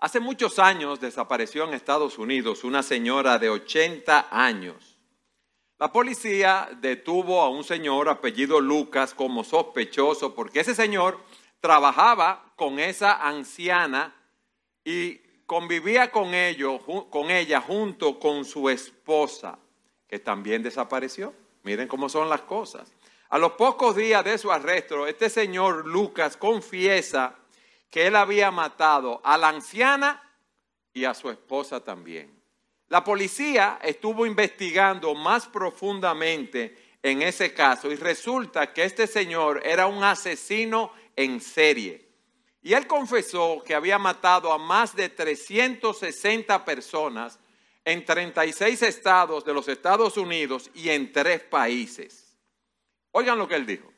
Hace muchos años desapareció en Estados Unidos una señora de 80 años. La policía detuvo a un señor apellido Lucas como sospechoso porque ese señor trabajaba con esa anciana y convivía con, con ella junto con su esposa, que también desapareció. Miren cómo son las cosas. A los pocos días de su arresto, este señor Lucas confiesa que él había matado a la anciana y a su esposa también. La policía estuvo investigando más profundamente en ese caso y resulta que este señor era un asesino en serie. Y él confesó que había matado a más de 360 personas en 36 estados de los Estados Unidos y en tres países. Oigan lo que él dijo.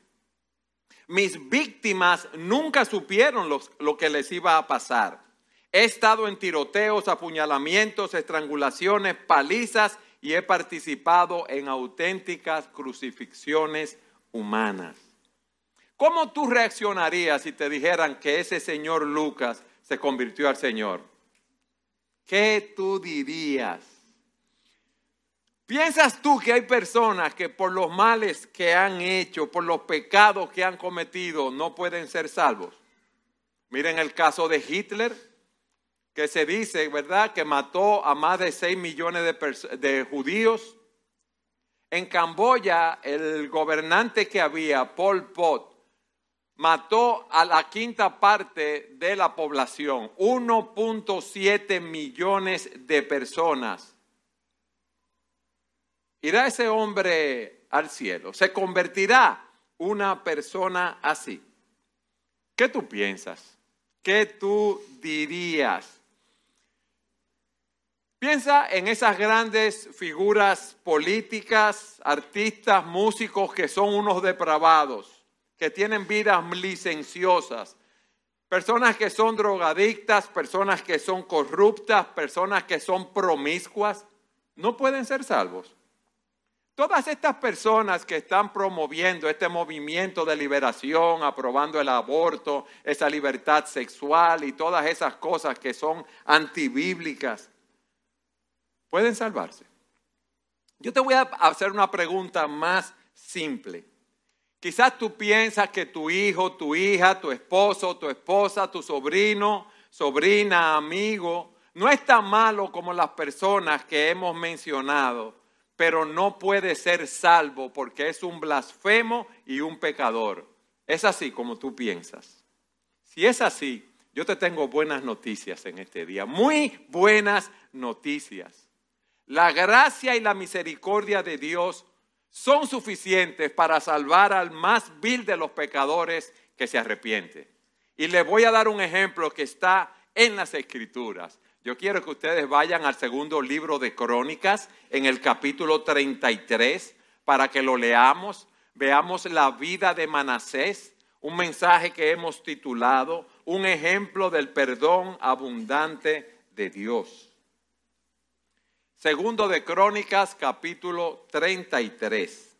Mis víctimas nunca supieron lo, que les iba a pasar. He estado en tiroteos, apuñalamientos, estrangulaciones, palizas y he participado en auténticas crucifixiones humanas. ¿Cómo tú reaccionarías si te dijeran que ese señor Lucas se convirtió al Señor? ¿Qué tú dirías? ¿Piensas tú que hay personas que por los males que han hecho, por los pecados que han cometido, no pueden ser salvos? Miren el caso de Hitler, que se dice, ¿verdad?, que mató a más de 6 millones de, de judíos. En Camboya, el gobernante que había, Pol Pot, mató a la quinta parte de la población, 1.7 millones de personas irá ese hombre al cielo, se convertirá una persona así. ¿Qué tú piensas? ¿Qué tú dirías? Piensa en esas grandes figuras políticas, artistas, músicos que son unos depravados, que tienen vidas licenciosas, personas que son drogadictas, personas que son corruptas, personas que son promiscuas, no pueden ser salvos. Todas estas personas que están promoviendo este movimiento de liberación, aprobando el aborto, esa libertad sexual y todas esas cosas que son antibíblicas, pueden salvarse. Yo te voy a hacer una pregunta más simple. Quizás tú piensas que tu hijo, tu hija, tu esposo, tu esposa, tu sobrino, sobrina, amigo, no es tan malo como las personas que hemos mencionado pero no puede ser salvo porque es un blasfemo y un pecador. Es así como tú piensas. Si es así, yo te tengo buenas noticias en este día, muy buenas noticias. La gracia y la misericordia de Dios son suficientes para salvar al más vil de los pecadores que se arrepiente. Y le voy a dar un ejemplo que está en las escrituras. Yo quiero que ustedes vayan al segundo libro de Crónicas, en el capítulo 33, para que lo leamos, veamos la vida de Manasés, un mensaje que hemos titulado Un ejemplo del perdón abundante de Dios. Segundo de Crónicas, capítulo 33.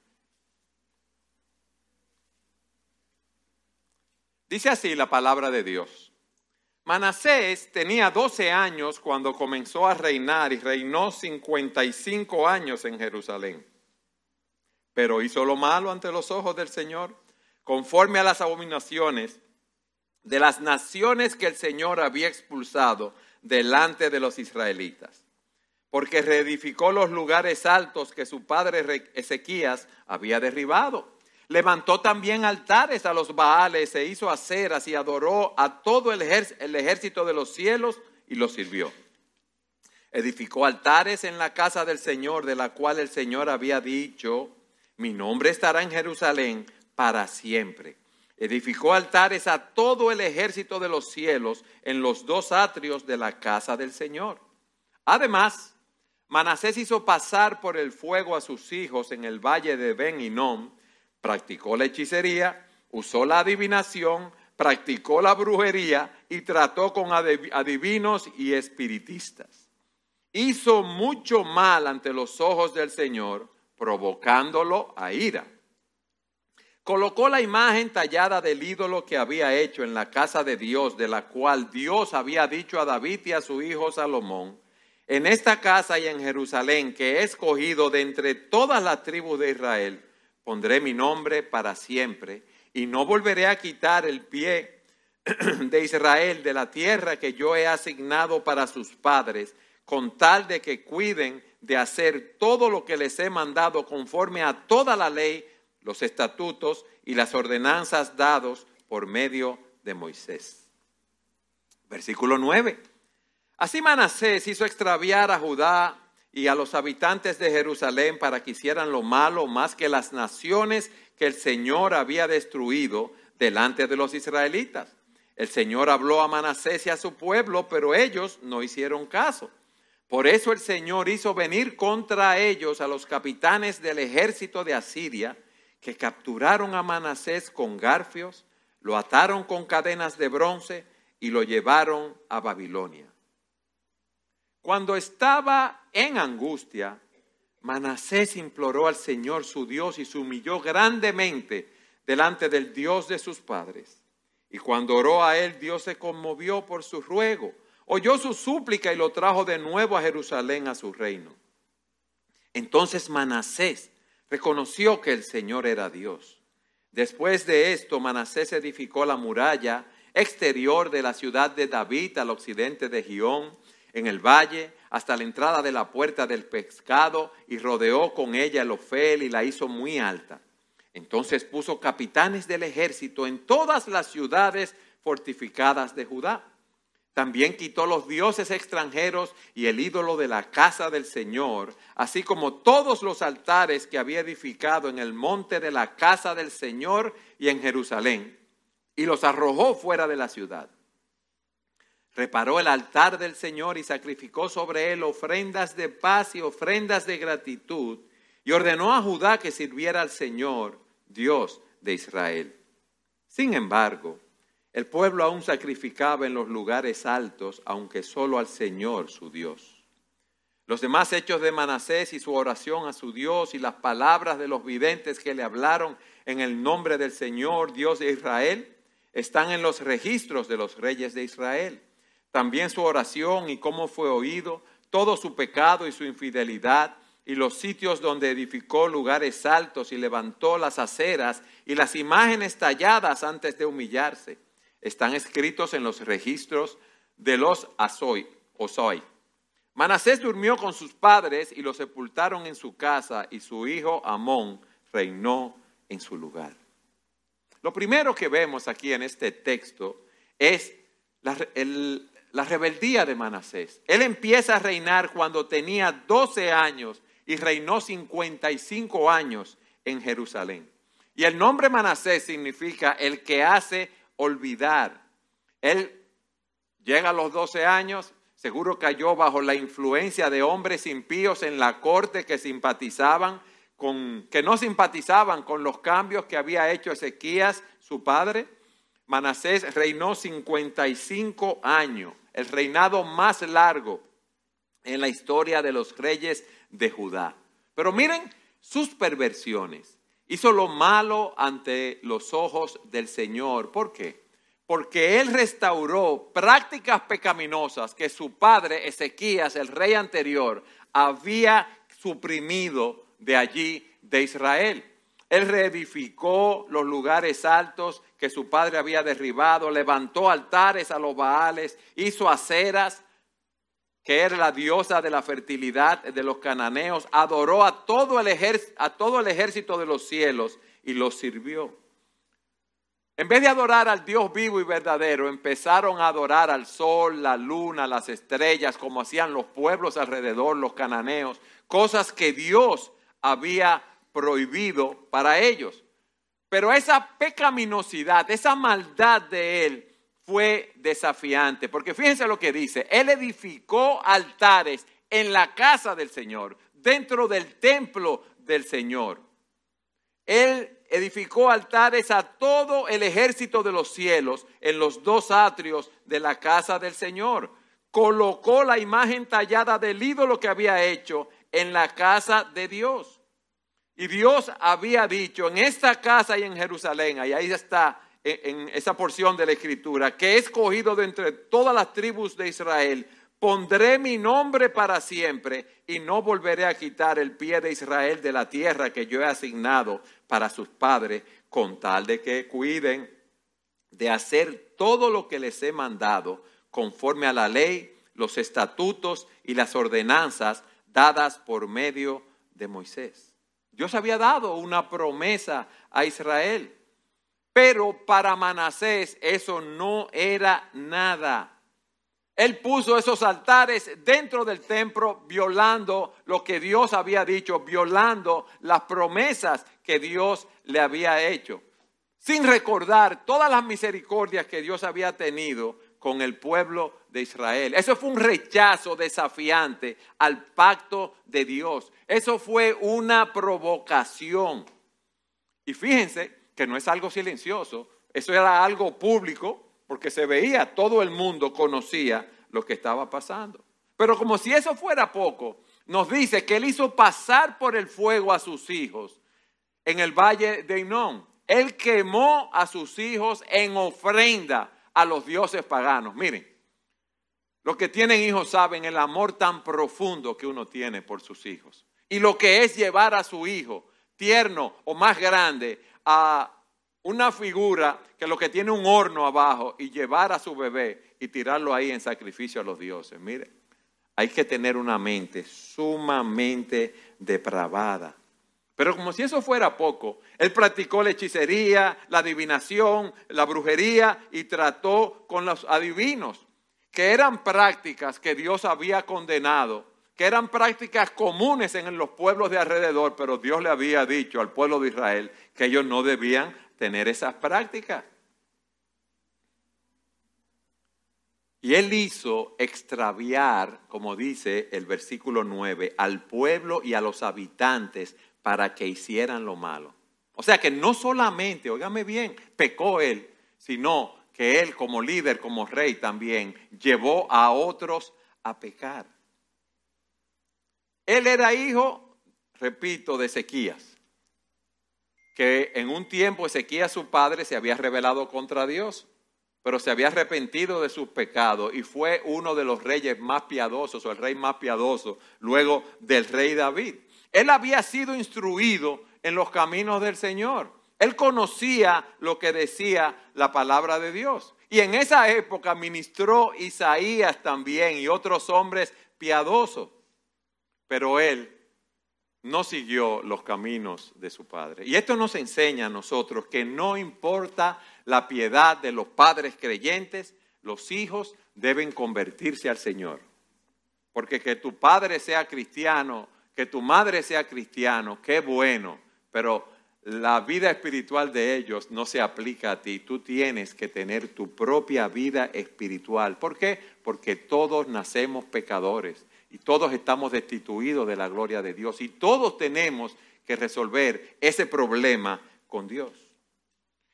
Dice así la palabra de Dios. Manasés tenía 12 años cuando comenzó a reinar y reinó 55 años en Jerusalén. Pero hizo lo malo ante los ojos del Señor, conforme a las abominaciones de las naciones que el Señor había expulsado delante de los israelitas, porque reedificó los lugares altos que su padre Ezequías había derribado Levantó también altares a los Baales, se hizo aceras y adoró a todo el, ejército de los cielos y los sirvió. Edificó altares en la casa del Señor, de la cual el Señor había dicho, mi nombre estará en Jerusalén para siempre. Edificó altares a todo el ejército de los cielos en los dos atrios de la casa del Señor. Además, Manasés hizo pasar por el fuego a sus hijos en el valle de Ben practicó la hechicería, usó la adivinación, practicó la brujería y trató con adivinos y espiritistas. Hizo mucho mal ante los ojos del Señor, provocándolo a ira. colocó la imagen tallada del ídolo que había hecho en la casa de Dios, de la cual Dios había dicho a David y a su hijo Salomón, en esta casa y en Jerusalén que he escogido de entre todas las tribus de Israel, pondré mi nombre para siempre y no volveré a quitar el pie de Israel de la tierra que yo he asignado para sus padres, con tal de que cuiden de hacer todo lo que les he mandado conforme a toda la ley los estatutos y las ordenanzas dados por medio de Moisés. Versículo 9. Así Manasés hizo extraviar a Judá y a los habitantes de Jerusalén para que hicieran lo malo más que las naciones que el Señor había destruido delante de los israelitas. El Señor habló a Manasés y a su pueblo, pero ellos no hicieron caso. Por eso el Señor hizo venir contra ellos a los capitanes del ejército de Asiria, que capturaron a Manasés con garfios, lo ataron con cadenas de bronce y lo llevaron a Babilonia. Cuando estaba en angustia, Manasés imploró al Señor su Dios y se humilló grandemente delante del Dios de sus padres. Y cuando oró a él, Dios se conmovió por su ruego, oyó su súplica y lo trajo de nuevo a Jerusalén a su reino. Entonces Manasés reconoció que el Señor era Dios. Después de esto, Manasés edificó la muralla exterior de la ciudad de David al occidente de Gión, en el valle, hasta la entrada de la puerta del pescado, y rodeó con ella el Ofel y la hizo muy alta. Entonces puso capitanes del ejército en todas las ciudades fortificadas de Judá también quitó los dioses extranjeros y el ídolo de la casa del Señor, así como todos los altares que había edificado en el monte de la casa del Señor y en Jerusalén, y los arrojó fuera de la ciudad. Reparó el altar del Señor y sacrificó sobre él ofrendas de paz y ofrendas de gratitud, y ordenó a Judá que sirviera al Señor, Dios de Israel. Sin embargo, el pueblo aún sacrificaba en los lugares altos, aunque solo al Señor su Dios. Los demás hechos de Manasés y su oración a su Dios y las palabras de los videntes que le hablaron en el nombre del Señor, Dios de Israel, están en los registros de los reyes de Israel. También su oración y cómo fue oído, todo su pecado y su infidelidad, y los sitios donde edificó lugares altos y levantó las aceras y las imágenes talladas antes de humillarse están escritos en los registros de los Azoy, Osoy. Manasés durmió con sus padres y lo sepultaron en su casa y su hijo Amón reinó en su lugar. Lo primero que vemos aquí en este texto es la, la rebeldía de Manasés. Él empieza a reinar cuando tenía 12 años y reinó 55 años en Jerusalén. Y el nombre Manasés significa el que hace olvidar. Él llega a los 12 años, seguro cayó bajo la influencia de hombres impíos en la corte que simpatizaban con, que no simpatizaban con los cambios que había hecho Ezequías, su padre. Manasés reinó 55 años, el reinado más largo en la historia de los reyes de Judá. Pero miren sus perversiones. Hizo lo malo ante los ojos del Señor. ¿Por qué? Porque él restauró prácticas pecaminosas que su padre Ezequías, el rey anterior, había suprimido de allí de Israel. Él reedificó los lugares altos que su padre había derribado, levantó altares a los Baales, hizo aceras, que era la diosa de la fertilidad de los cananeos, adoró a todo el, a todo el ejército de los cielos y los sirvió. En vez de adorar al Dios vivo y verdadero, empezaron a adorar al sol, la luna, las estrellas, como hacían los pueblos alrededor, los cananeos, cosas que Dios había prohibido para ellos. Pero esa pecaminosidad, esa maldad de él, fue desafiante, porque fíjense lo que dice, él edificó altares en la casa del Señor, dentro del templo del Señor. Él edificó altares a todo el ejército de los cielos en los dos atrios de la casa del Señor. Colocó la imagen tallada del ídolo que había hecho en la casa de Dios. Y Dios había dicho en esta casa y en Jerusalén, y ahí está en, esa porción de la escritura, que he escogido de entre todas las tribus de Israel, pondré mi nombre para siempre y no volveré a quitar el pie de Israel de la tierra que yo he asignado para sus padres, con tal de que cuiden de hacer todo lo que les he mandado conforme a la ley, los estatutos y las ordenanzas dadas por medio de Moisés. Dios había dado una promesa a Israel, pero para Manasés eso no era nada. Él puso esos altares dentro del templo violando lo que Dios había dicho, violando las promesas que Dios le había hecho, sin recordar todas las misericordias que Dios había tenido con el pueblo de Israel. Eso fue un rechazo desafiante al pacto de Dios. Eso fue una provocación. Y fíjense que no es algo silencioso, eso era algo público, porque se veía, todo el mundo conocía lo que estaba pasando. Pero como si eso fuera poco, nos dice que él hizo pasar por el fuego a sus hijos en el valle de Inón. Él quemó a sus hijos en ofrenda a los dioses paganos. Miren, los que tienen hijos saben el amor tan profundo que uno tiene por sus hijos. Y lo que es llevar a su hijo, tierno o más grande, a una figura que lo que tiene un horno abajo y llevar a su bebé y tirarlo ahí en sacrificio a los dioses. Mire, hay que tener una mente sumamente depravada pero como si eso fuera poco, él practicó la hechicería, la adivinación, la brujería y trató con los adivinos, que eran prácticas que Dios había condenado, que eran prácticas comunes en los pueblos de alrededor, pero Dios le había dicho al pueblo de Israel que ellos no debían tener esas prácticas. Y él hizo extraviar, como dice el versículo 9, al pueblo y a los habitantes para que hicieran lo malo. O sea que no solamente, óigame bien, pecó él, sino que él como líder, como rey también, llevó a otros a pecar. Él era hijo, repito, de Ezequías, que en un tiempo Ezequías su padre se había rebelado contra Dios, pero se había arrepentido de sus pecados y fue uno de los reyes más piadosos o el rey más piadoso luego del rey David. Él había sido instruido en los caminos del Señor. Él conocía lo que decía la palabra de Dios. Y en esa época ministró Isaías también y otros hombres piadosos. Pero él no siguió los caminos de su padre. Y esto nos enseña a nosotros que no importa la piedad de los padres creyentes, los hijos deben convertirse al Señor. Porque que tu padre sea cristiano que tu madre sea cristiano, qué bueno, pero la vida espiritual de ellos no se aplica a ti. Tú tienes que tener tu propia vida espiritual. ¿Por qué? Porque todos nacemos pecadores y todos estamos destituidos de la gloria de Dios y todos tenemos que resolver ese problema con Dios.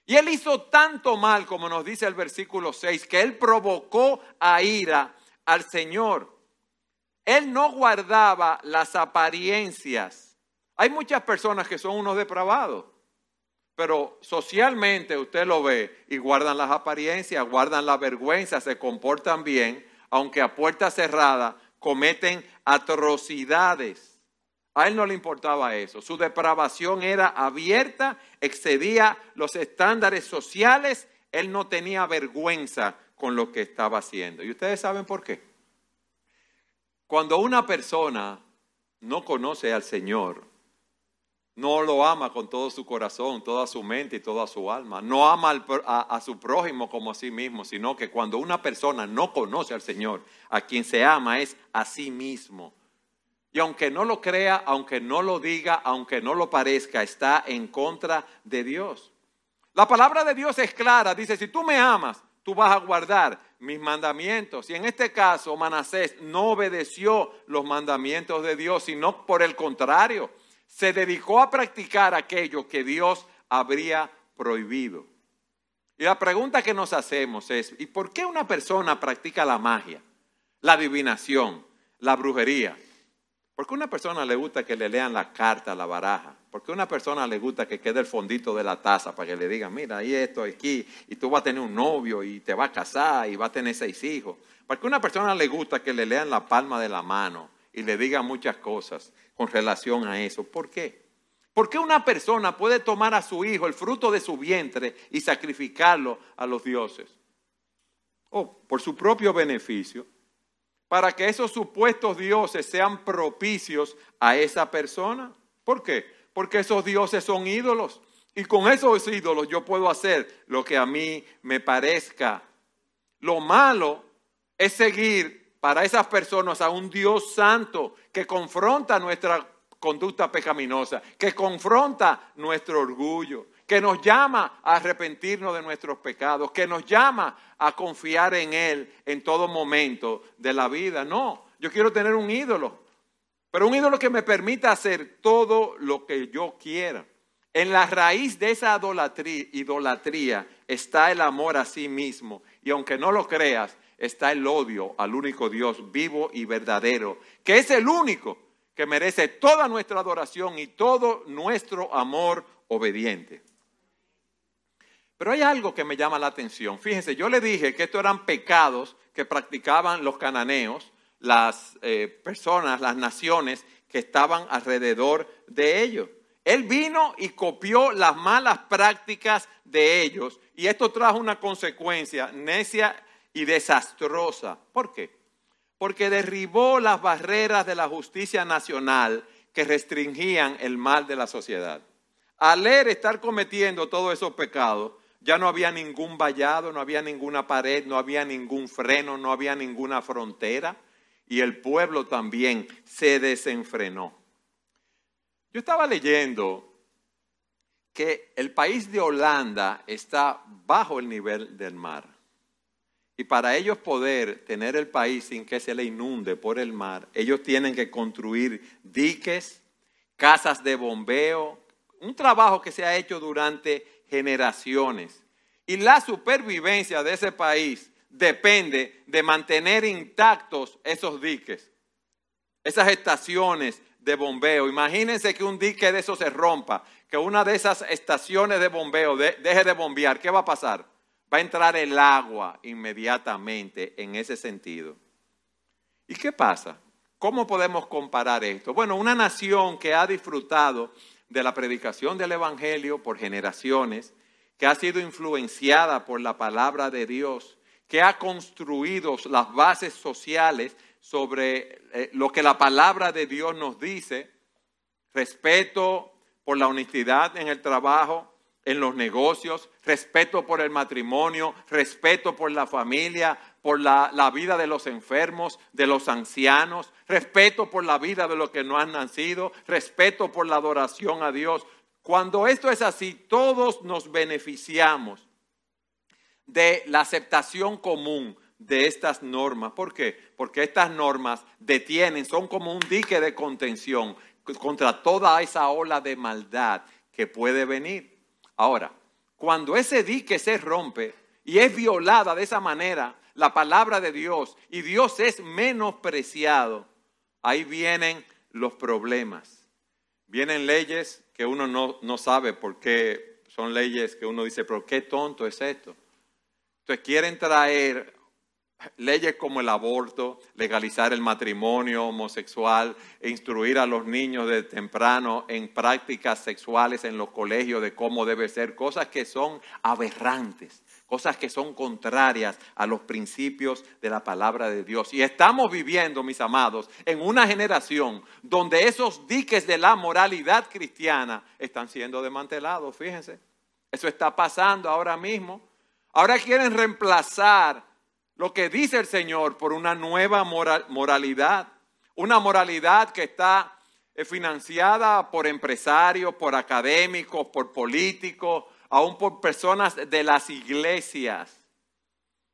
Y él hizo tanto mal, como nos dice el versículo 6, que él provocó a ira al Señor. Él no guardaba las apariencias. Hay muchas personas que son unos depravados, pero socialmente usted lo ve y guardan las apariencias, guardan la vergüenza, se comportan bien, aunque a puerta cerrada cometen atrocidades. A él no le importaba eso. Su depravación era abierta, excedía los estándares sociales. Él no tenía vergüenza con lo que estaba haciendo. ¿Y ustedes saben por qué? Cuando una persona no conoce al Señor, no lo ama con todo su corazón, toda su mente y toda su alma, no ama a, su prójimo como a sí mismo, sino que cuando una persona no conoce al Señor, a quien se ama es a sí mismo. Y aunque no lo crea, aunque no lo diga, aunque no lo parezca, está en contra de Dios. La palabra de Dios es clara, dice, si tú me amas, tú vas a guardar mis mandamientos. Y en este caso, Manasés no obedeció los mandamientos de Dios, sino por el contrario, se dedicó a practicar aquello que Dios habría prohibido. Y la pregunta que nos hacemos es, ¿y por qué una persona practica la magia, la adivinación, la brujería? ¿Por qué una persona le gusta que le lean la carta, la baraja? Porque a una persona le gusta que quede el fondito de la taza para que le digan, mira, ahí esto, aquí, y tú vas a tener un novio y te vas a casar y vas a tener seis hijos. Porque a una persona le gusta que le lean la palma de la mano y le digan muchas cosas con relación a eso. ¿Por qué? ¿Por qué una persona puede tomar a su hijo el fruto de su vientre y sacrificarlo a los dioses? Oh, por su propio beneficio, para que esos supuestos dioses sean propicios a esa persona. ¿Por qué? Porque esos dioses son ídolos. Y con esos ídolos yo puedo hacer lo que a mí me parezca. Lo malo es seguir para esas personas a un Dios santo que confronta nuestra conducta pecaminosa, que confronta nuestro orgullo, que nos llama a arrepentirnos de nuestros pecados, que nos llama a confiar en Él en todo momento de la vida. No, yo quiero tener un ídolo, pero un ídolo que me permita hacer todo lo que yo quiera. En la raíz de esa idolatría, está el amor a sí mismo. Y aunque no lo creas, está el odio al único Dios vivo y verdadero, que es el único que merece toda nuestra adoración y todo nuestro amor obediente. Pero hay algo que me llama la atención. Fíjense, yo le dije que estos eran pecados que practicaban los cananeos, las eh, personas, las naciones que estaban alrededor de ellos. Él vino y copió las malas prácticas de ellos y esto trajo una consecuencia necia y desastrosa. ¿Por qué? porque derribó las barreras de la justicia nacional que restringían el mal de la sociedad. Al leer estar cometiendo todos esos pecados, ya no había ningún vallado, no había ninguna pared, no había ningún freno, no había ninguna frontera y el pueblo también se desenfrenó. Yo estaba leyendo que el país de Holanda está bajo el nivel del mar. Y para ellos poder tener el país sin que se le inunde por el mar, ellos tienen que construir diques, casas de bombeo, un trabajo que se ha hecho durante generaciones. Y la supervivencia de ese país depende de mantener intactos esos diques, esas estaciones de bombeo. Imagínense que un dique de eso se rompa, que una de esas estaciones de bombeo deje de bombear. ¿Qué va a pasar? Va a entrar el agua inmediatamente en ese sentido. ¿Y qué pasa? ¿Cómo podemos comparar esto? Bueno, una nación que ha disfrutado de la predicación del Evangelio por generaciones, que ha sido influenciada por la palabra de Dios, que ha construido las bases sociales sobre eh, lo que la palabra de Dios nos dice, respeto por la honestidad en el trabajo, en los negocios, respeto por el matrimonio, respeto por la familia, por la, vida de los enfermos, de los ancianos, respeto por la vida de los que no han nacido, respeto por la adoración a Dios. Cuando esto es así, todos nos beneficiamos de la aceptación común de estas normas. ¿Por qué? Porque estas normas detienen, son como un dique de contención contra toda esa ola de maldad que puede venir. Ahora, cuando ese dique se rompe y es violada de esa manera la palabra de Dios y Dios es menospreciado, ahí vienen los problemas. Vienen leyes que uno no, no sabe por qué son leyes que uno dice, pero qué tonto es esto. Entonces quieren traer leyes como el aborto, legalizar el matrimonio homosexual, e instruir a los niños de temprano en prácticas sexuales en los colegios de cómo debe ser, cosas que son aberrantes, cosas que son contrarias a los principios de la palabra de Dios. Y estamos viviendo, mis amados, en una generación donde esos diques de la moralidad cristiana están siendo desmantelados, fíjense. Eso está pasando ahora mismo. Ahora quieren reemplazar lo que dice el Señor por una nueva moralidad, una moralidad que está eh, financiada por empresarios, por académicos, por políticos, aún por personas de las iglesias.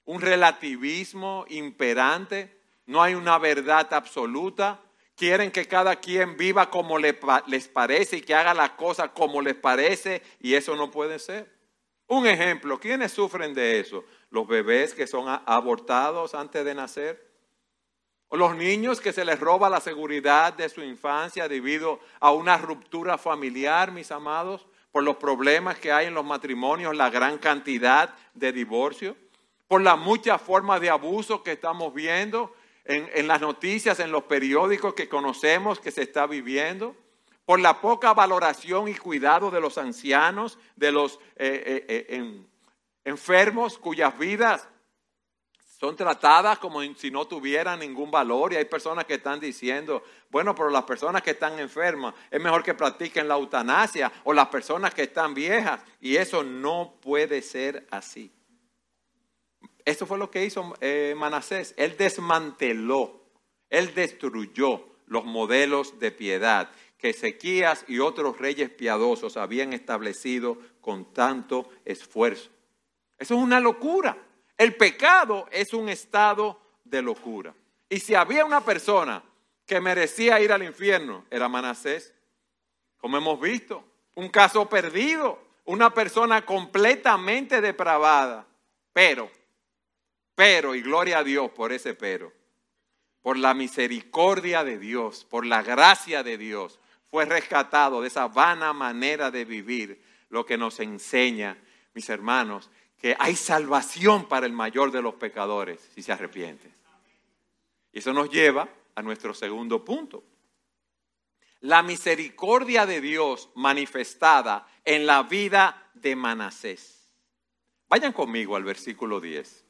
Un relativismo imperante, no hay una verdad absoluta. Quieren que cada quien viva como les parece y que haga las cosas como les parece y eso no puede ser. Un ejemplo, ¿quiénes sufren de eso? Los bebés que son abortados antes de nacer. O los niños que se les roba la seguridad de su infancia debido a una ruptura familiar, mis amados, por los problemas que hay en los matrimonios, la gran cantidad de divorcios, por las muchas formas de abuso que estamos viendo en, en las noticias, en los periódicos que conocemos que se está viviendo por la poca valoración y cuidado de los ancianos, de los eh, eh, eh, enfermos cuyas vidas son tratadas como si no tuvieran ningún valor y hay personas que están diciendo, bueno, pero las personas que están enfermas es mejor que practiquen la eutanasia o las personas que están viejas y eso no puede ser así. Eso fue lo que hizo Manasés. Él desmanteló, él destruyó los modelos de piedad que Ezequías y otros reyes piadosos habían establecido con tanto esfuerzo. Eso es una locura. El pecado es un estado de locura. Y si había una persona que merecía ir al infierno, era Manasés. Como hemos visto, un caso perdido, una persona completamente depravada. Pero, pero, y gloria a Dios por ese pero, por la misericordia de Dios, por la gracia de Dios, fue rescatado de esa vana manera de vivir, lo que nos enseña, mis hermanos, que hay salvación para el mayor de los pecadores si se arrepiente. Y eso nos lleva a nuestro segundo punto. La misericordia de Dios manifestada en la vida de Manasés. Vayan conmigo al versículo 10.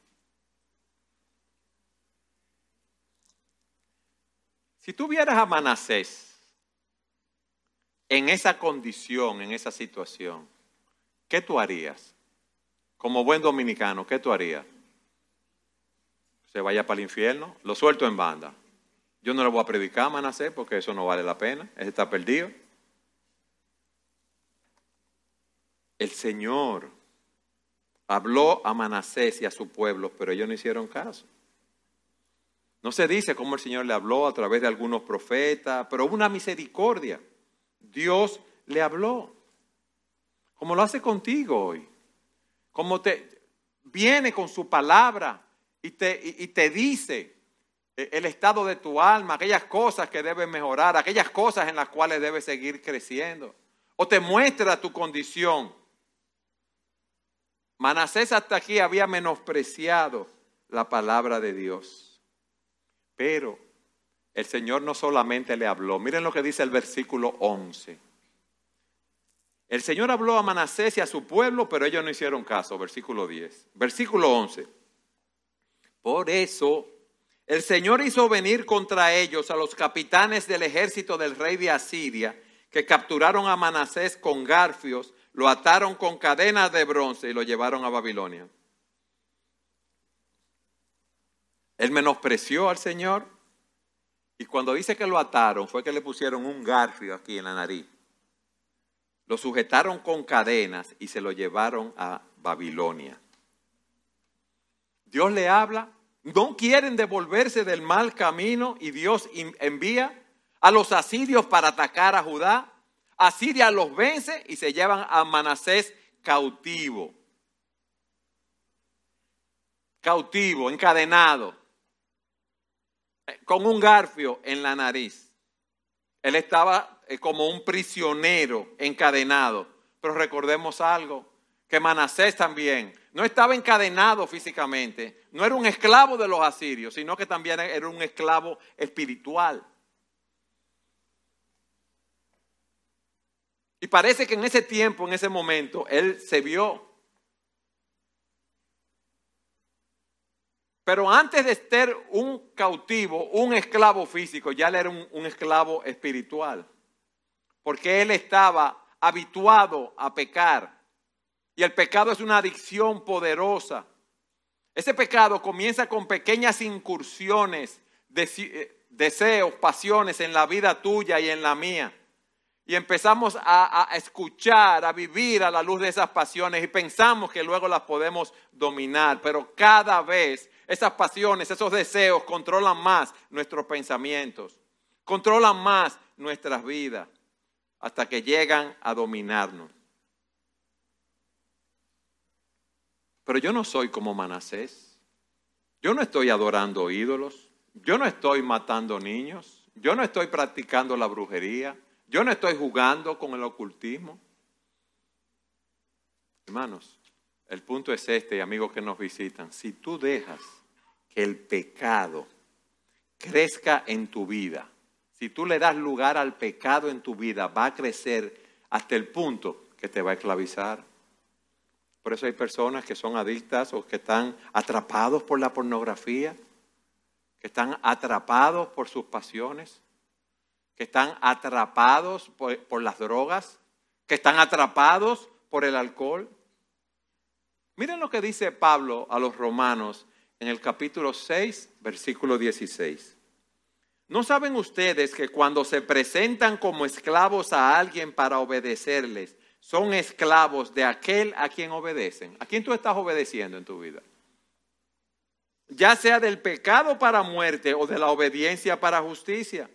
Si tú vieras a Manasés, en esa condición, en esa situación, ¿qué tú harías? Como buen dominicano, ¿qué tú harías? ¿Se vaya para el infierno? Lo suelto en banda. Yo no le voy a predicar a Manasés porque eso no vale la pena. Él está perdido. El Señor habló a Manasés y a su pueblo, pero ellos no hicieron caso. No se dice cómo el Señor le habló a través de algunos profetas, pero una misericordia. Dios le habló. Como lo hace contigo hoy. Como te viene con su palabra y te, y, te dice el estado de tu alma, aquellas cosas que debes mejorar, aquellas cosas en las cuales debes seguir creciendo. O te muestra tu condición. Manasés hasta aquí había menospreciado la palabra de Dios. Pero el Señor no solamente le habló, miren lo que dice el versículo 11. El Señor habló a Manasés y a su pueblo, pero ellos no hicieron caso, versículo 10. Versículo 11. Por eso el Señor hizo venir contra ellos a los capitanes del ejército del rey de Asiria, que capturaron a Manasés con garfios, lo ataron con cadenas de bronce y lo llevaron a Babilonia. Él menospreció al Señor, y cuando dice que lo ataron, fue que le pusieron un garfio aquí en la nariz. Lo sujetaron con cadenas y se lo llevaron a Babilonia. Dios le habla, no quieren devolverse del mal camino y Dios envía a los asirios para atacar a Judá. Asiria los vence y se llevan a Manasés cautivo. Cautivo, encadenado con un garfio en la nariz. Él estaba eh, como un prisionero encadenado. Pero recordemos algo, que Manasés también no estaba encadenado físicamente, no era un esclavo de los asirios, sino que también era un esclavo espiritual. Y parece que en ese tiempo, en ese momento, él se vio Pero antes de ser un cautivo, un esclavo físico, ya él era un, esclavo espiritual. Porque él estaba habituado a pecar. Y el pecado es una adicción poderosa. Ese pecado comienza con pequeñas incursiones, eh, deseos, pasiones en la vida tuya y en la mía. Y empezamos a, a, escuchar, a vivir a la luz de esas pasiones y pensamos que luego las podemos dominar. Pero cada vez esas pasiones, esos deseos controlan más nuestros pensamientos, controlan más nuestras vidas, hasta que llegan a dominarnos. Pero yo no soy como Manasés. Yo no estoy adorando ídolos. Yo no estoy matando niños, yo no estoy practicando la brujería, yo no estoy jugando con el ocultismo. Hermanos, el punto es este, amigos que nos visitan. Si tú dejas que el pecado crezca en tu vida, si tú le das lugar al pecado en tu vida, va a crecer hasta el punto que te va a esclavizar. Por eso hay personas que son adictas o que están atrapados por la pornografía, que están atrapados por sus pasiones, que están atrapados por, las drogas, que están atrapados por el alcohol. Miren lo que dice Pablo a los romanos en el capítulo 6, versículo 16. ¿No saben ustedes que cuando se presentan como esclavos a alguien para obedecerles, son esclavos de aquel a quien obedecen. ¿A quién tú estás obedeciendo en tu vida? Ya sea del pecado para muerte o de la obediencia para justicia.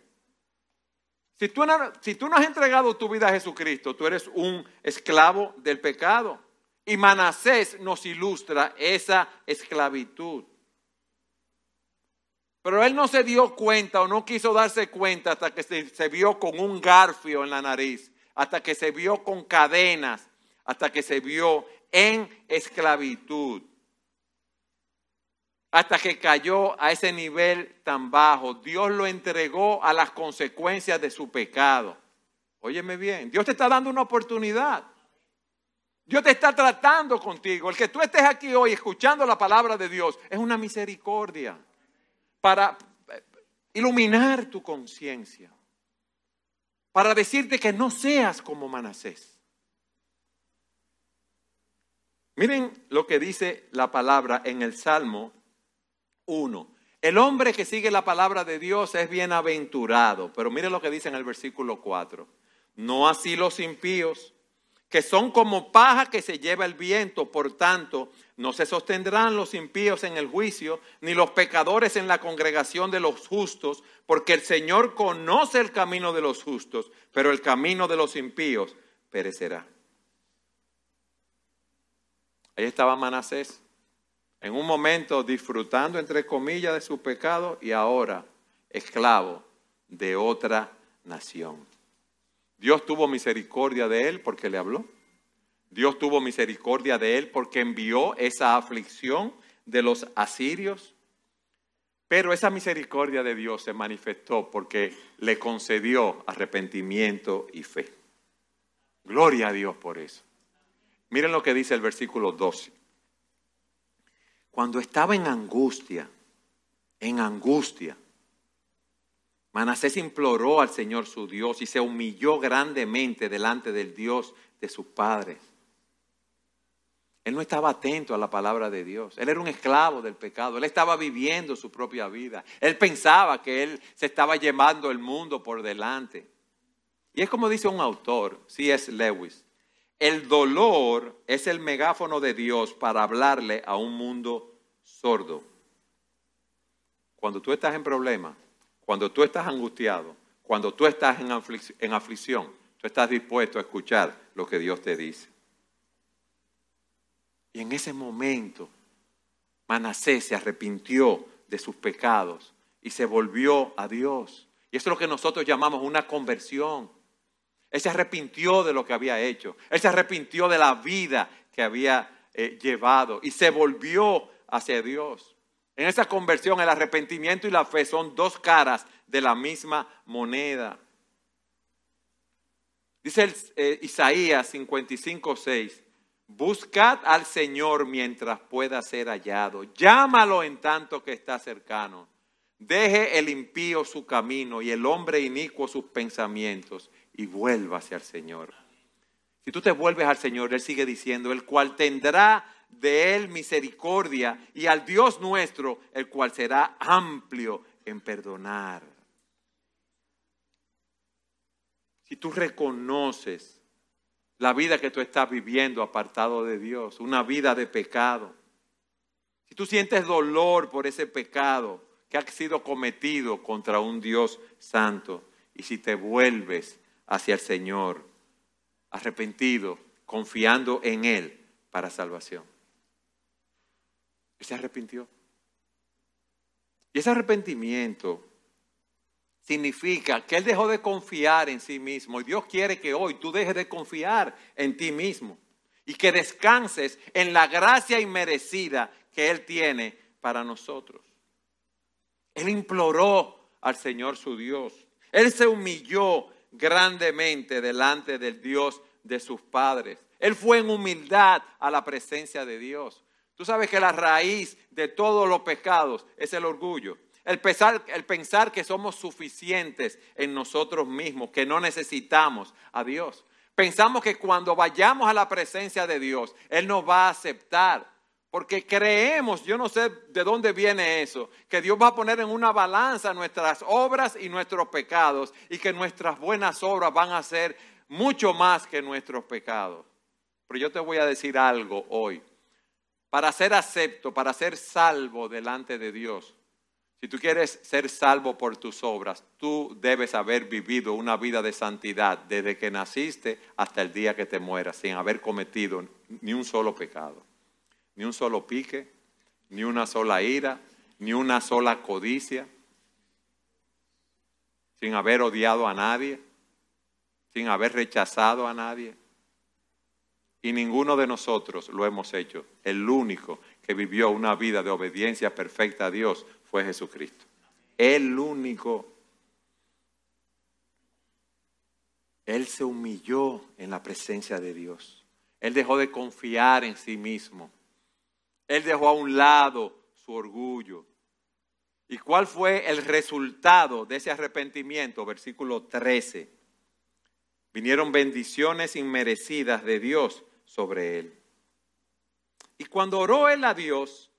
Si tú, no, si tú no has entregado tu vida a Jesucristo, tú eres un esclavo del pecado. Y Manasés nos ilustra esa esclavitud. Pero él no se dio cuenta o no quiso darse cuenta hasta que se, se vio con un garfio en la nariz hasta que se vio con cadenas, hasta que se vio en esclavitud, hasta que cayó a ese nivel tan bajo. Dios lo entregó a las consecuencias de su pecado. Óyeme bien, Dios te está dando una oportunidad. Dios te está tratando contigo. El que tú estés aquí hoy escuchando la palabra de Dios es una misericordia para iluminar tu conciencia para decirte que no seas como Manasés. Miren lo que dice la palabra en el Salmo 1. El hombre que sigue la palabra de Dios es bienaventurado, pero miren lo que dice en el versículo 4. No así los impíos, que son como paja que se lleva el viento, por tanto, no se sostendrán los impíos en el juicio, ni los pecadores en la congregación de los justos, porque el Señor conoce el camino de los justos, pero el camino de los impíos perecerá. Ahí estaba Manasés, en un momento disfrutando, entre comillas, de su pecado y ahora esclavo de otra nación. Dios tuvo misericordia de él porque le habló. Dios tuvo misericordia de él porque envió esa aflicción de los asirios. Pero esa misericordia de Dios se manifestó porque le concedió arrepentimiento y fe. Gloria a Dios por eso. Miren lo que dice el versículo 12. Cuando estaba en angustia, en angustia, Manasés imploró al Señor su Dios y se humilló grandemente delante del Dios de sus padres. Él no estaba atento a la palabra de Dios. Él era un esclavo del pecado. Él estaba viviendo su propia vida. Él pensaba que él se estaba llevando el mundo por delante. Y es como dice un autor, C.S. Lewis, el dolor es el megáfono de Dios para hablarle a un mundo sordo. Cuando tú estás en problemas, cuando tú estás angustiado, cuando tú estás en, aflicción, tú estás dispuesto a escuchar lo que Dios te dice. Y en ese momento, Manasés se arrepintió de sus pecados y se volvió a Dios. Y eso es lo que nosotros llamamos una conversión. Él se arrepintió de lo que había hecho. Él se arrepintió de la vida que había eh, llevado y se volvió hacia Dios. En esa conversión el arrepentimiento y la fe son dos caras de la misma moneda. Dice eh, Isaías 55, 6, buscad al Señor mientras pueda ser hallado, llámalo en tanto que está cercano. Deje el impío su camino y el hombre inicuo sus pensamientos y vuélvase al Señor. Si tú te vuelves al Señor, Él sigue diciendo, el cual tendrá de Él misericordia y al Dios nuestro, el cual será amplio en perdonar. Si tú reconoces la vida que tú estás viviendo apartado de Dios, una vida de pecado, si tú sientes dolor por ese pecado que ha sido cometido contra un Dios santo, y si te vuelves hacia el Señor, arrepentido, confiando en Él para salvación. Se arrepintió. Y ese arrepentimiento significa que él dejó de confiar en sí mismo. Y Dios quiere que hoy tú dejes de confiar en ti mismo y que descanses en la gracia inmerecida que Él tiene para nosotros. Él imploró al Señor su Dios. Él se humilló grandemente delante del Dios de sus padres. Él fue en humildad a la presencia de Dios. Tú sabes que la raíz de todos los pecados es el orgullo. El pensar, el pensar que somos suficientes en nosotros mismos, que no necesitamos a Dios. Pensamos que cuando vayamos a la presencia de Dios, Él nos va a aceptar. Porque creemos, yo no sé de dónde viene eso, que Dios va a poner en una balanza nuestras obras y nuestros pecados y que nuestras buenas obras van a ser mucho más que nuestros pecados. Pero yo te voy a decir algo hoy para ser acepto, para ser salvo delante de Dios, si tú quieres ser salvo por tus obras, tú debes haber vivido una vida de santidad desde que naciste hasta el día que te mueras, sin haber cometido ni un solo pecado, ni un solo pique, ni una sola ira, ni una sola codicia, sin haber odiado a nadie, sin haber rechazado a nadie. Y ninguno de nosotros lo hemos hecho. El único que vivió una vida de obediencia perfecta a Dios fue Jesucristo. El único. Él se humilló en la presencia de Dios. Él dejó de confiar en sí mismo. Él dejó a un lado su orgullo. ¿Y cuál fue el resultado de ese arrepentimiento? Versículo 13. Vinieron bendiciones inmerecidas de Dios sobre él. Y cuando oró él a Dios,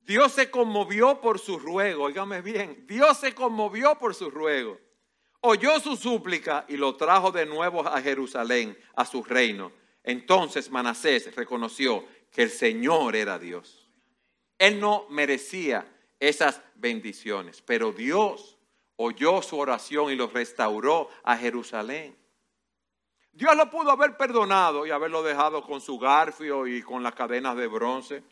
Dios se conmovió por su ruego. Óigame bien, Dios se conmovió por su ruego. Oyó su súplica y lo trajo de nuevo a Jerusalén, a su reino. Entonces Manasés reconoció que el Señor era Dios. Él no merecía esas bendiciones, pero Dios oyó su oración y lo restauró a Jerusalén. Dios lo pudo haber perdonado y haberlo dejado con su garfio y con las cadenas de bronce.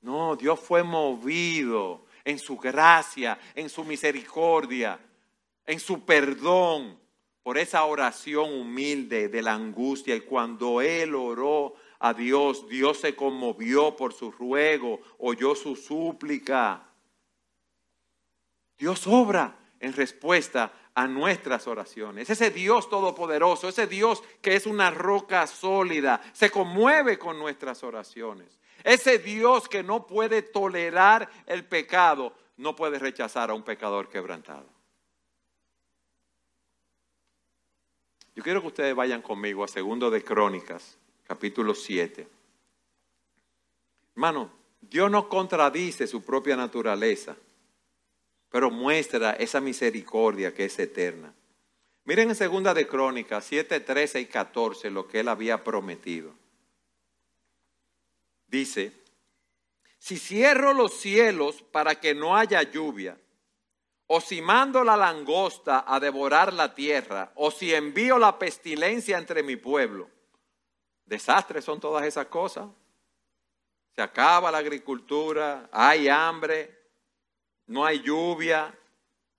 No, Dios fue movido en su gracia, en su misericordia, en su perdón por esa oración humilde de la angustia. Y cuando él oró a Dios, Dios se conmovió por su ruego, oyó su súplica. Dios obra en respuesta a nuestras oraciones. Ese Dios todopoderoso, ese Dios que es una roca sólida, se conmueve con nuestras oraciones. Ese Dios que no puede tolerar el pecado, no puede rechazar a un pecador quebrantado. Yo quiero que ustedes vayan conmigo a Segundo de Crónicas, capítulo 7. Hermano, Dios no contradice su propia naturaleza pero muestra esa misericordia que es eterna. Miren en segunda de Crónicas 7, 13 y 14 lo que él había prometido. Dice, si cierro los cielos para que no haya lluvia, o si mando la langosta a devorar la tierra, o si envío la pestilencia entre mi pueblo, desastres son todas esas cosas. Se acaba la agricultura, hay hambre, no hay lluvia,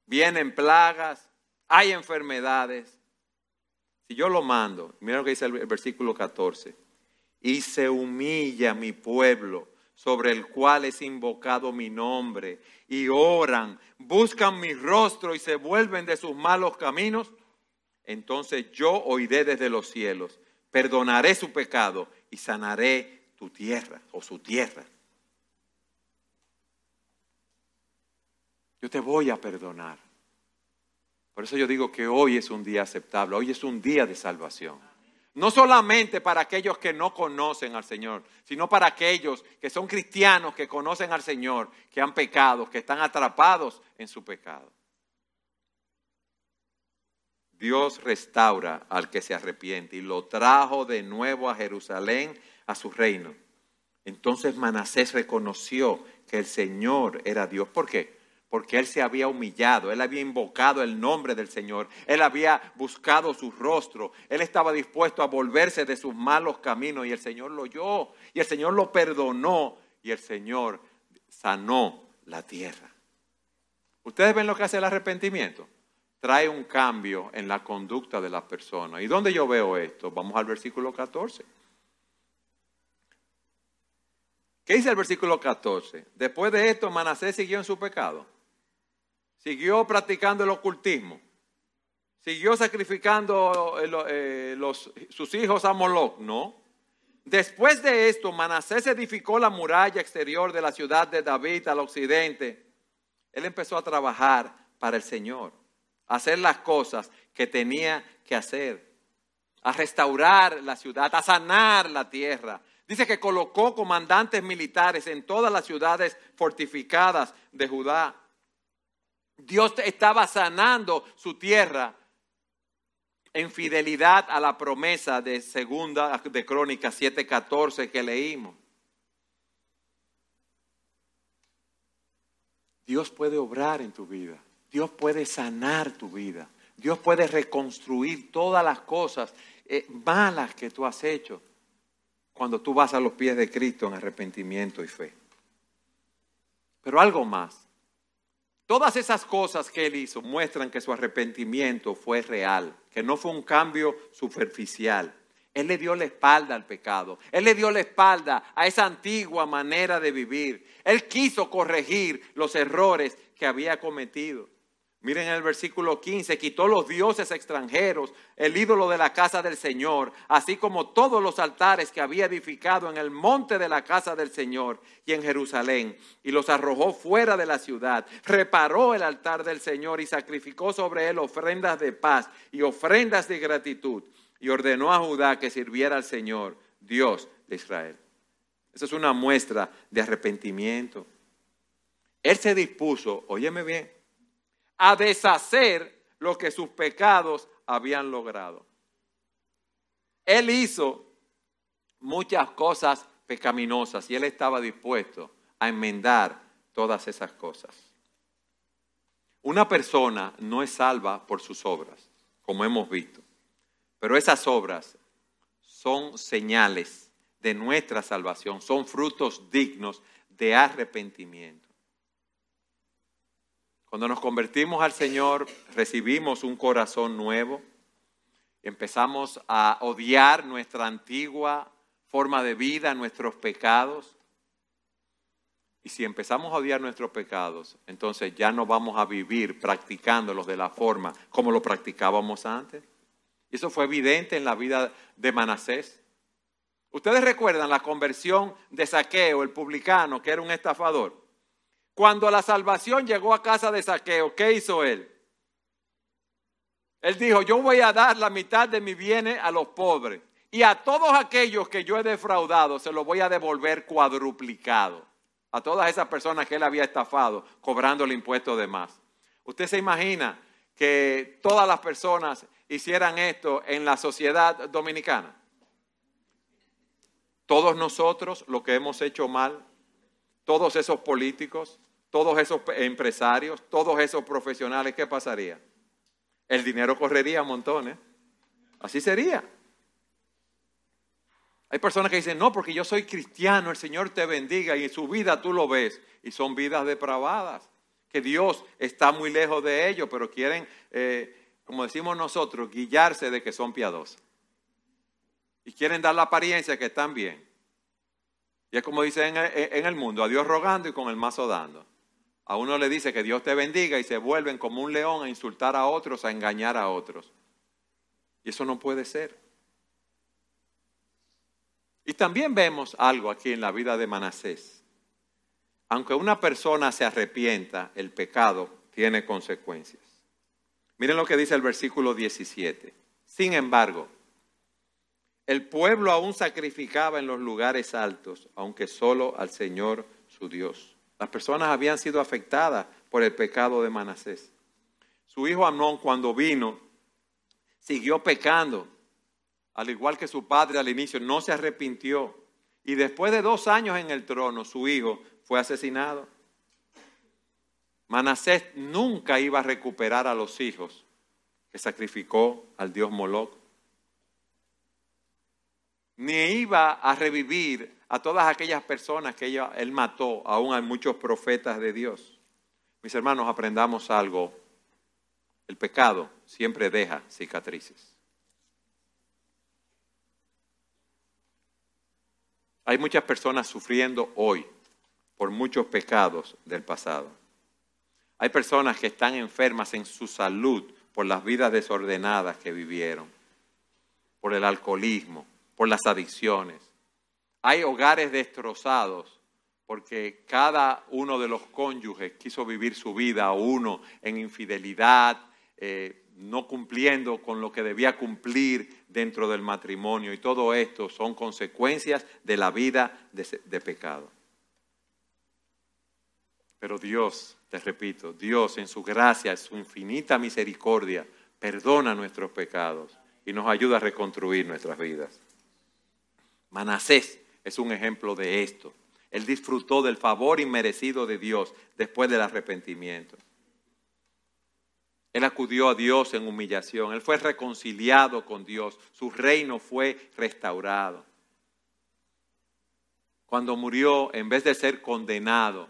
vienen plagas, hay enfermedades. Si yo lo mando, mira lo que dice el versículo 14, y se humilla mi pueblo sobre el cual es invocado mi nombre, y oran, buscan mi rostro y se vuelven de sus malos caminos, entonces yo oiré desde los cielos, perdonaré su pecado y sanaré tu tierra o su tierra. Yo te voy a perdonar. Por eso yo digo que hoy es un día aceptable, hoy es un día de salvación. No solamente para aquellos que no conocen al Señor, sino para aquellos que son cristianos, que conocen al Señor, que han pecado, que están atrapados en su pecado. Dios restaura al que se arrepiente y lo trajo de nuevo a Jerusalén, a su reino. Entonces Manasés reconoció que el Señor era Dios. ¿Por qué? Porque él se había humillado, él había invocado el nombre del Señor, él había buscado su rostro, él estaba dispuesto a volverse de sus malos caminos y el Señor lo oyó y el Señor lo perdonó y el Señor sanó la tierra. ¿Ustedes ven lo que hace el arrepentimiento? Trae un cambio en la conducta de la persona. ¿Y dónde yo veo esto? Vamos al versículo 14. ¿Qué dice el versículo 14? Después de esto, Manasés siguió en su pecado. Siguió practicando el ocultismo. Siguió sacrificando eh, eh, sus hijos a Moloch. No. Después de esto, Manasés edificó la muralla exterior de la ciudad de David al occidente. Él empezó a trabajar para el Señor, a hacer las cosas que tenía que hacer, a restaurar la ciudad, a sanar la tierra, Dice que colocó comandantes militares en todas las ciudades fortificadas de Judá. Dios estaba sanando su tierra en fidelidad a la promesa de segunda de Crónicas 7:14 que leímos. Dios puede obrar en tu vida. Dios puede sanar tu vida. Dios puede reconstruir todas las cosas eh, malas que tú has hecho cuando tú vas a los pies de Cristo en arrepentimiento y fe. Pero algo más. Todas esas cosas que él hizo muestran que su arrepentimiento fue real, que no fue un cambio superficial. Él le dio la espalda al pecado. Él le dio la espalda a esa antigua manera de vivir. Él quiso corregir los errores que había cometido. Miren el versículo 15, quitó los dioses extranjeros, el ídolo de la casa del Señor, así como todos los altares que había edificado en el monte de la casa del Señor y en Jerusalén, y los arrojó fuera de la ciudad. Reparó el altar del Señor y sacrificó sobre él ofrendas de paz y ofrendas de gratitud, y ordenó a Judá que sirviera al Señor, Dios de Israel. Esa es una muestra de arrepentimiento. Él se dispuso, óyeme bien, a deshacer lo que sus pecados habían logrado. Él hizo muchas cosas pecaminosas y él estaba dispuesto a enmendar todas esas cosas. Una persona no es salva por sus obras, como hemos visto, pero esas obras son señales de nuestra salvación, son frutos dignos de arrepentimiento. Cuando nos convertimos al Señor, recibimos un corazón nuevo, empezamos a odiar nuestra antigua forma de vida, nuestros pecados. Y si empezamos a odiar nuestros pecados, entonces ya no vamos a vivir practicándolos de la forma como lo practicábamos antes. Y eso fue evidente en la vida de Manasés. Ustedes recuerdan la conversión de Saqueo, el publicano, que era un estafador. Cuando la salvación llegó a casa de Saqueo, ¿qué hizo él? Él dijo, yo voy a dar la mitad de mi bienes a los pobres y a todos aquellos que yo he defraudado se los voy a devolver cuadruplicado. A todas esas personas que él había estafado, cobrando el impuesto de más. ¿Usted se imagina que todas las personas hicieran esto en la sociedad dominicana? Todos nosotros, lo que hemos hecho mal, todos esos políticos, todos esos empresarios, todos esos profesionales, ¿qué pasaría? El dinero correría a montones. Así sería. Hay personas que dicen, no, porque yo soy cristiano, el Señor te bendiga y en su vida tú lo ves. Y son vidas depravadas, que Dios está muy lejos de ellos, pero quieren, eh, como decimos nosotros, guillarse de que son piadosos. Y quieren dar la apariencia que están bien. Y es como dice en el, en el mundo, a Dios rogando y con el mazo dando. A uno le dice que Dios te bendiga y se vuelven como un león a insultar a otros, a engañar a otros. Y eso no puede ser. Y también vemos algo aquí en la vida de Manasés. Aunque una persona se arrepienta, el pecado tiene consecuencias. Miren lo que dice el versículo 17. Sin embargo, el pueblo aún sacrificaba en los lugares altos, aunque solo al Señor su Dios. Las personas habían sido afectadas por el pecado de Manasés. Su hijo Amnón cuando vino siguió pecando, al igual que su padre al inicio, no se arrepintió. Y después de dos años en el trono, su hijo fue asesinado. Manasés nunca iba a recuperar a los hijos que sacrificó al dios Moloch. Ni iba a revivir a todas aquellas personas que él mató, aún hay muchos profetas de Dios. Mis hermanos, aprendamos algo. El pecado siempre deja cicatrices. Hay muchas personas sufriendo hoy por muchos pecados del pasado. Hay personas que están enfermas en su salud por las vidas desordenadas que vivieron, por el alcoholismo, por las adicciones. Hay hogares destrozados porque cada uno de los cónyuges quiso vivir su vida, uno en infidelidad, eh, no cumpliendo con lo que debía cumplir dentro del matrimonio. Y todo esto son consecuencias de la vida de pecado. Pero Dios, te repito, Dios en su gracia, en su infinita misericordia, perdona nuestros pecados y nos ayuda a reconstruir nuestras vidas. Manasés es un ejemplo de esto. Él disfrutó del favor inmerecido de Dios después del arrepentimiento. Él acudió a Dios en humillación. Él fue reconciliado con Dios. Su reino fue restaurado. Cuando murió, en vez de ser condenado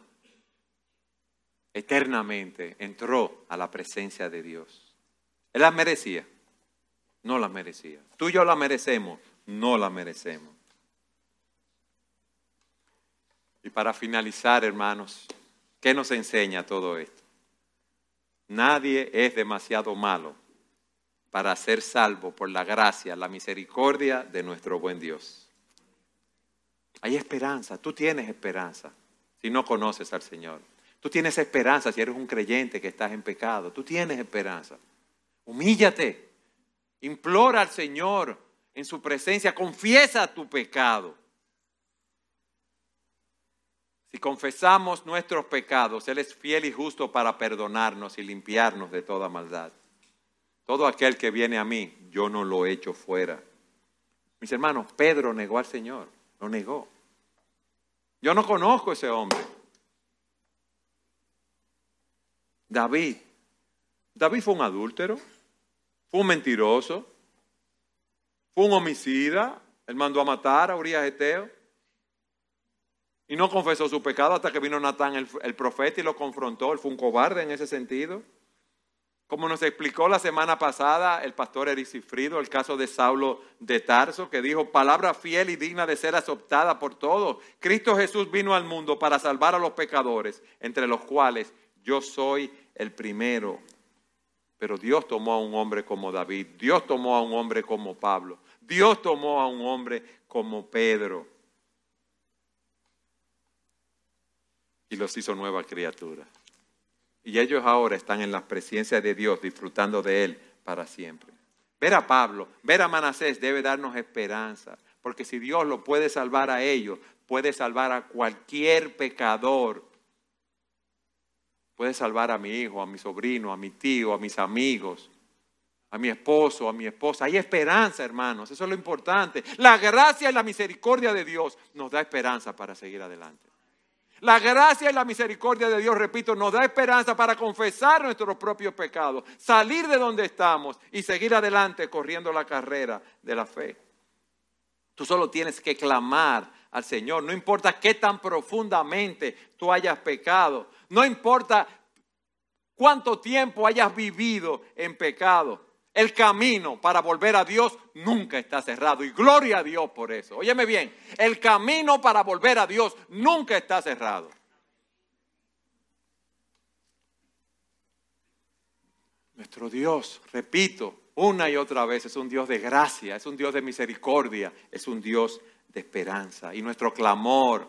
eternamente, entró a la presencia de Dios. Él la merecía. No la merecía. Tú y yo la merecemos. No la merecemos. Y para finalizar, hermanos, ¿qué nos enseña todo esto? Nadie es demasiado malo para ser salvo por la gracia, la misericordia de nuestro buen Dios. Hay esperanza, tú tienes esperanza si no conoces al Señor. Tú tienes esperanza si eres un creyente que estás en pecado. Tú tienes esperanza. Humíllate, implora al Señor en su presencia, confiesa tu pecado. Si confesamos nuestros pecados, Él es fiel y justo para perdonarnos y limpiarnos de toda maldad. Todo aquel que viene a mí, yo no lo echo fuera. Mis hermanos, Pedro negó al Señor, lo negó. Yo no conozco a ese hombre. David. David fue un adúltero, fue un mentiroso, fue un homicida. Él mandó a matar a Urias Eteo y no confesó su pecado hasta que vino Natán el, profeta y lo confrontó. Él fue un cobarde en ese sentido. Como nos explicó la semana pasada el pastor Ericifrido, el caso de Saulo de Tarso, que dijo, palabra fiel y digna de ser aceptada por todos. Cristo Jesús vino al mundo para salvar a los pecadores, entre los cuales yo soy el primero. Pero Dios tomó a un hombre como David, Dios tomó a un hombre como Pablo, Dios tomó a un hombre como Pedro. Y los hizo nueva criatura. Y ellos ahora están en la presencia de Dios, disfrutando de Él para siempre. Ver a Pablo, ver a Manasés debe darnos esperanza, porque si Dios lo puede salvar a ellos, puede salvar a cualquier pecador. Puede salvar a mi hijo, a mi sobrino, a mi tío, a mis amigos, a mi esposo, a mi esposa. Hay esperanza, hermanos, eso es lo importante. La gracia y la misericordia de Dios nos da esperanza para seguir adelante. La gracia y la misericordia de Dios, repito, nos da esperanza para confesar nuestros propios pecados, salir de donde estamos y seguir adelante corriendo la carrera de la fe. Tú solo tienes que clamar al Señor, no importa qué tan profundamente tú hayas pecado, no importa cuánto tiempo hayas vivido en pecado. El camino para volver a Dios nunca está cerrado. Y gloria a Dios por eso. Óyeme bien, el camino para volver a Dios nunca está cerrado. Nuestro Dios, repito, una y otra vez, es un Dios de gracia, es un Dios de misericordia, es un Dios de esperanza. Y nuestro clamor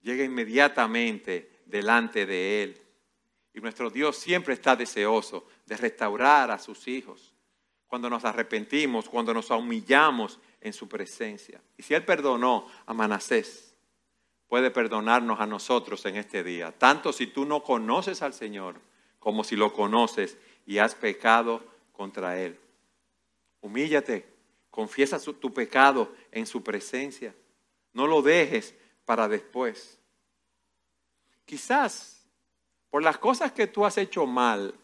llega inmediatamente delante de Él. Y nuestro Dios siempre está deseoso de restaurar a sus hijos cuando nos arrepentimos, cuando nos humillamos en su presencia. Y si Él perdonó a Manasés, puede perdonarnos a nosotros en este día, tanto si tú no conoces al Señor como si lo conoces y has pecado contra Él. Humíllate, confiesa tu pecado en su presencia. No lo dejes para después. Quizás por las cosas que tú has hecho mal,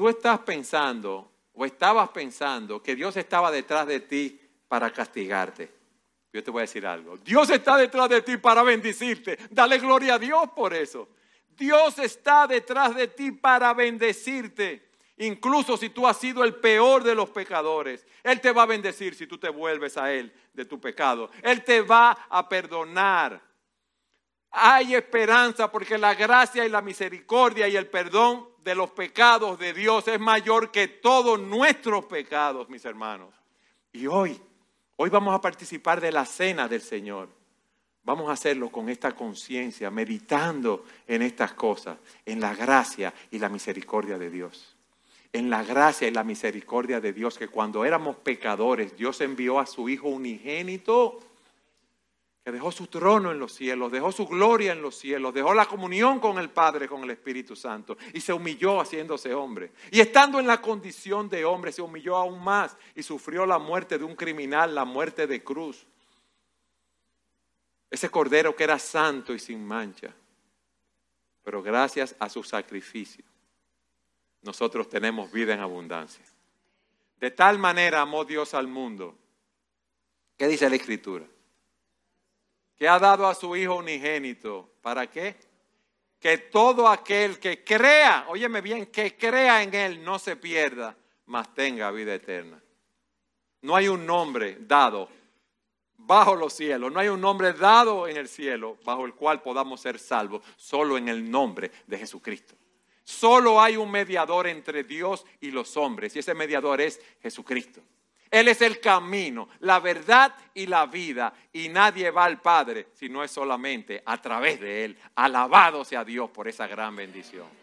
tú estás pensando o estabas pensando que Dios estaba detrás de ti para castigarte. Yo te voy a decir algo. Dios está detrás de ti para bendecirte. Dale gloria a Dios por eso. Dios está detrás de ti para bendecirte. Incluso si tú has sido el peor de los pecadores, Él te va a bendecir si tú te vuelves a Él de tu pecado. Él te va a perdonar. Hay esperanza porque la gracia y la misericordia y el perdón de los pecados de Dios es mayor que todos nuestros pecados, mis hermanos. Y hoy, hoy vamos a participar de la cena del Señor. Vamos a hacerlo con esta conciencia, meditando en estas cosas, en la gracia y la misericordia de Dios. En la gracia y la misericordia de Dios, que cuando éramos pecadores, Dios envió a su Hijo unigénito que dejó su trono en los cielos, dejó su gloria en los cielos, dejó la comunión con el Padre, con el Espíritu Santo, y se humilló haciéndose hombre. Y estando en la condición de hombre, se humilló aún más y sufrió la muerte de un criminal, la muerte de cruz. Ese cordero que era santo y sin mancha. Pero gracias a su sacrificio, nosotros tenemos vida en abundancia. De tal manera amó Dios al mundo. ¿Qué dice la Escritura? Que ha dado a su Hijo unigénito. ¿Para qué? Que todo aquel que crea, óyeme bien, que crea en Él no se pierda, mas tenga vida eterna. No hay un nombre dado bajo los cielos, no hay un nombre dado en el cielo bajo el cual podamos ser salvos, solo en el nombre de Jesucristo. Solo hay un mediador entre Dios y los hombres, y ese mediador es Jesucristo. Él es el camino, la verdad y la vida. Y nadie va al Padre si no es solamente a través de Él. Alabado sea Dios por esa gran bendición.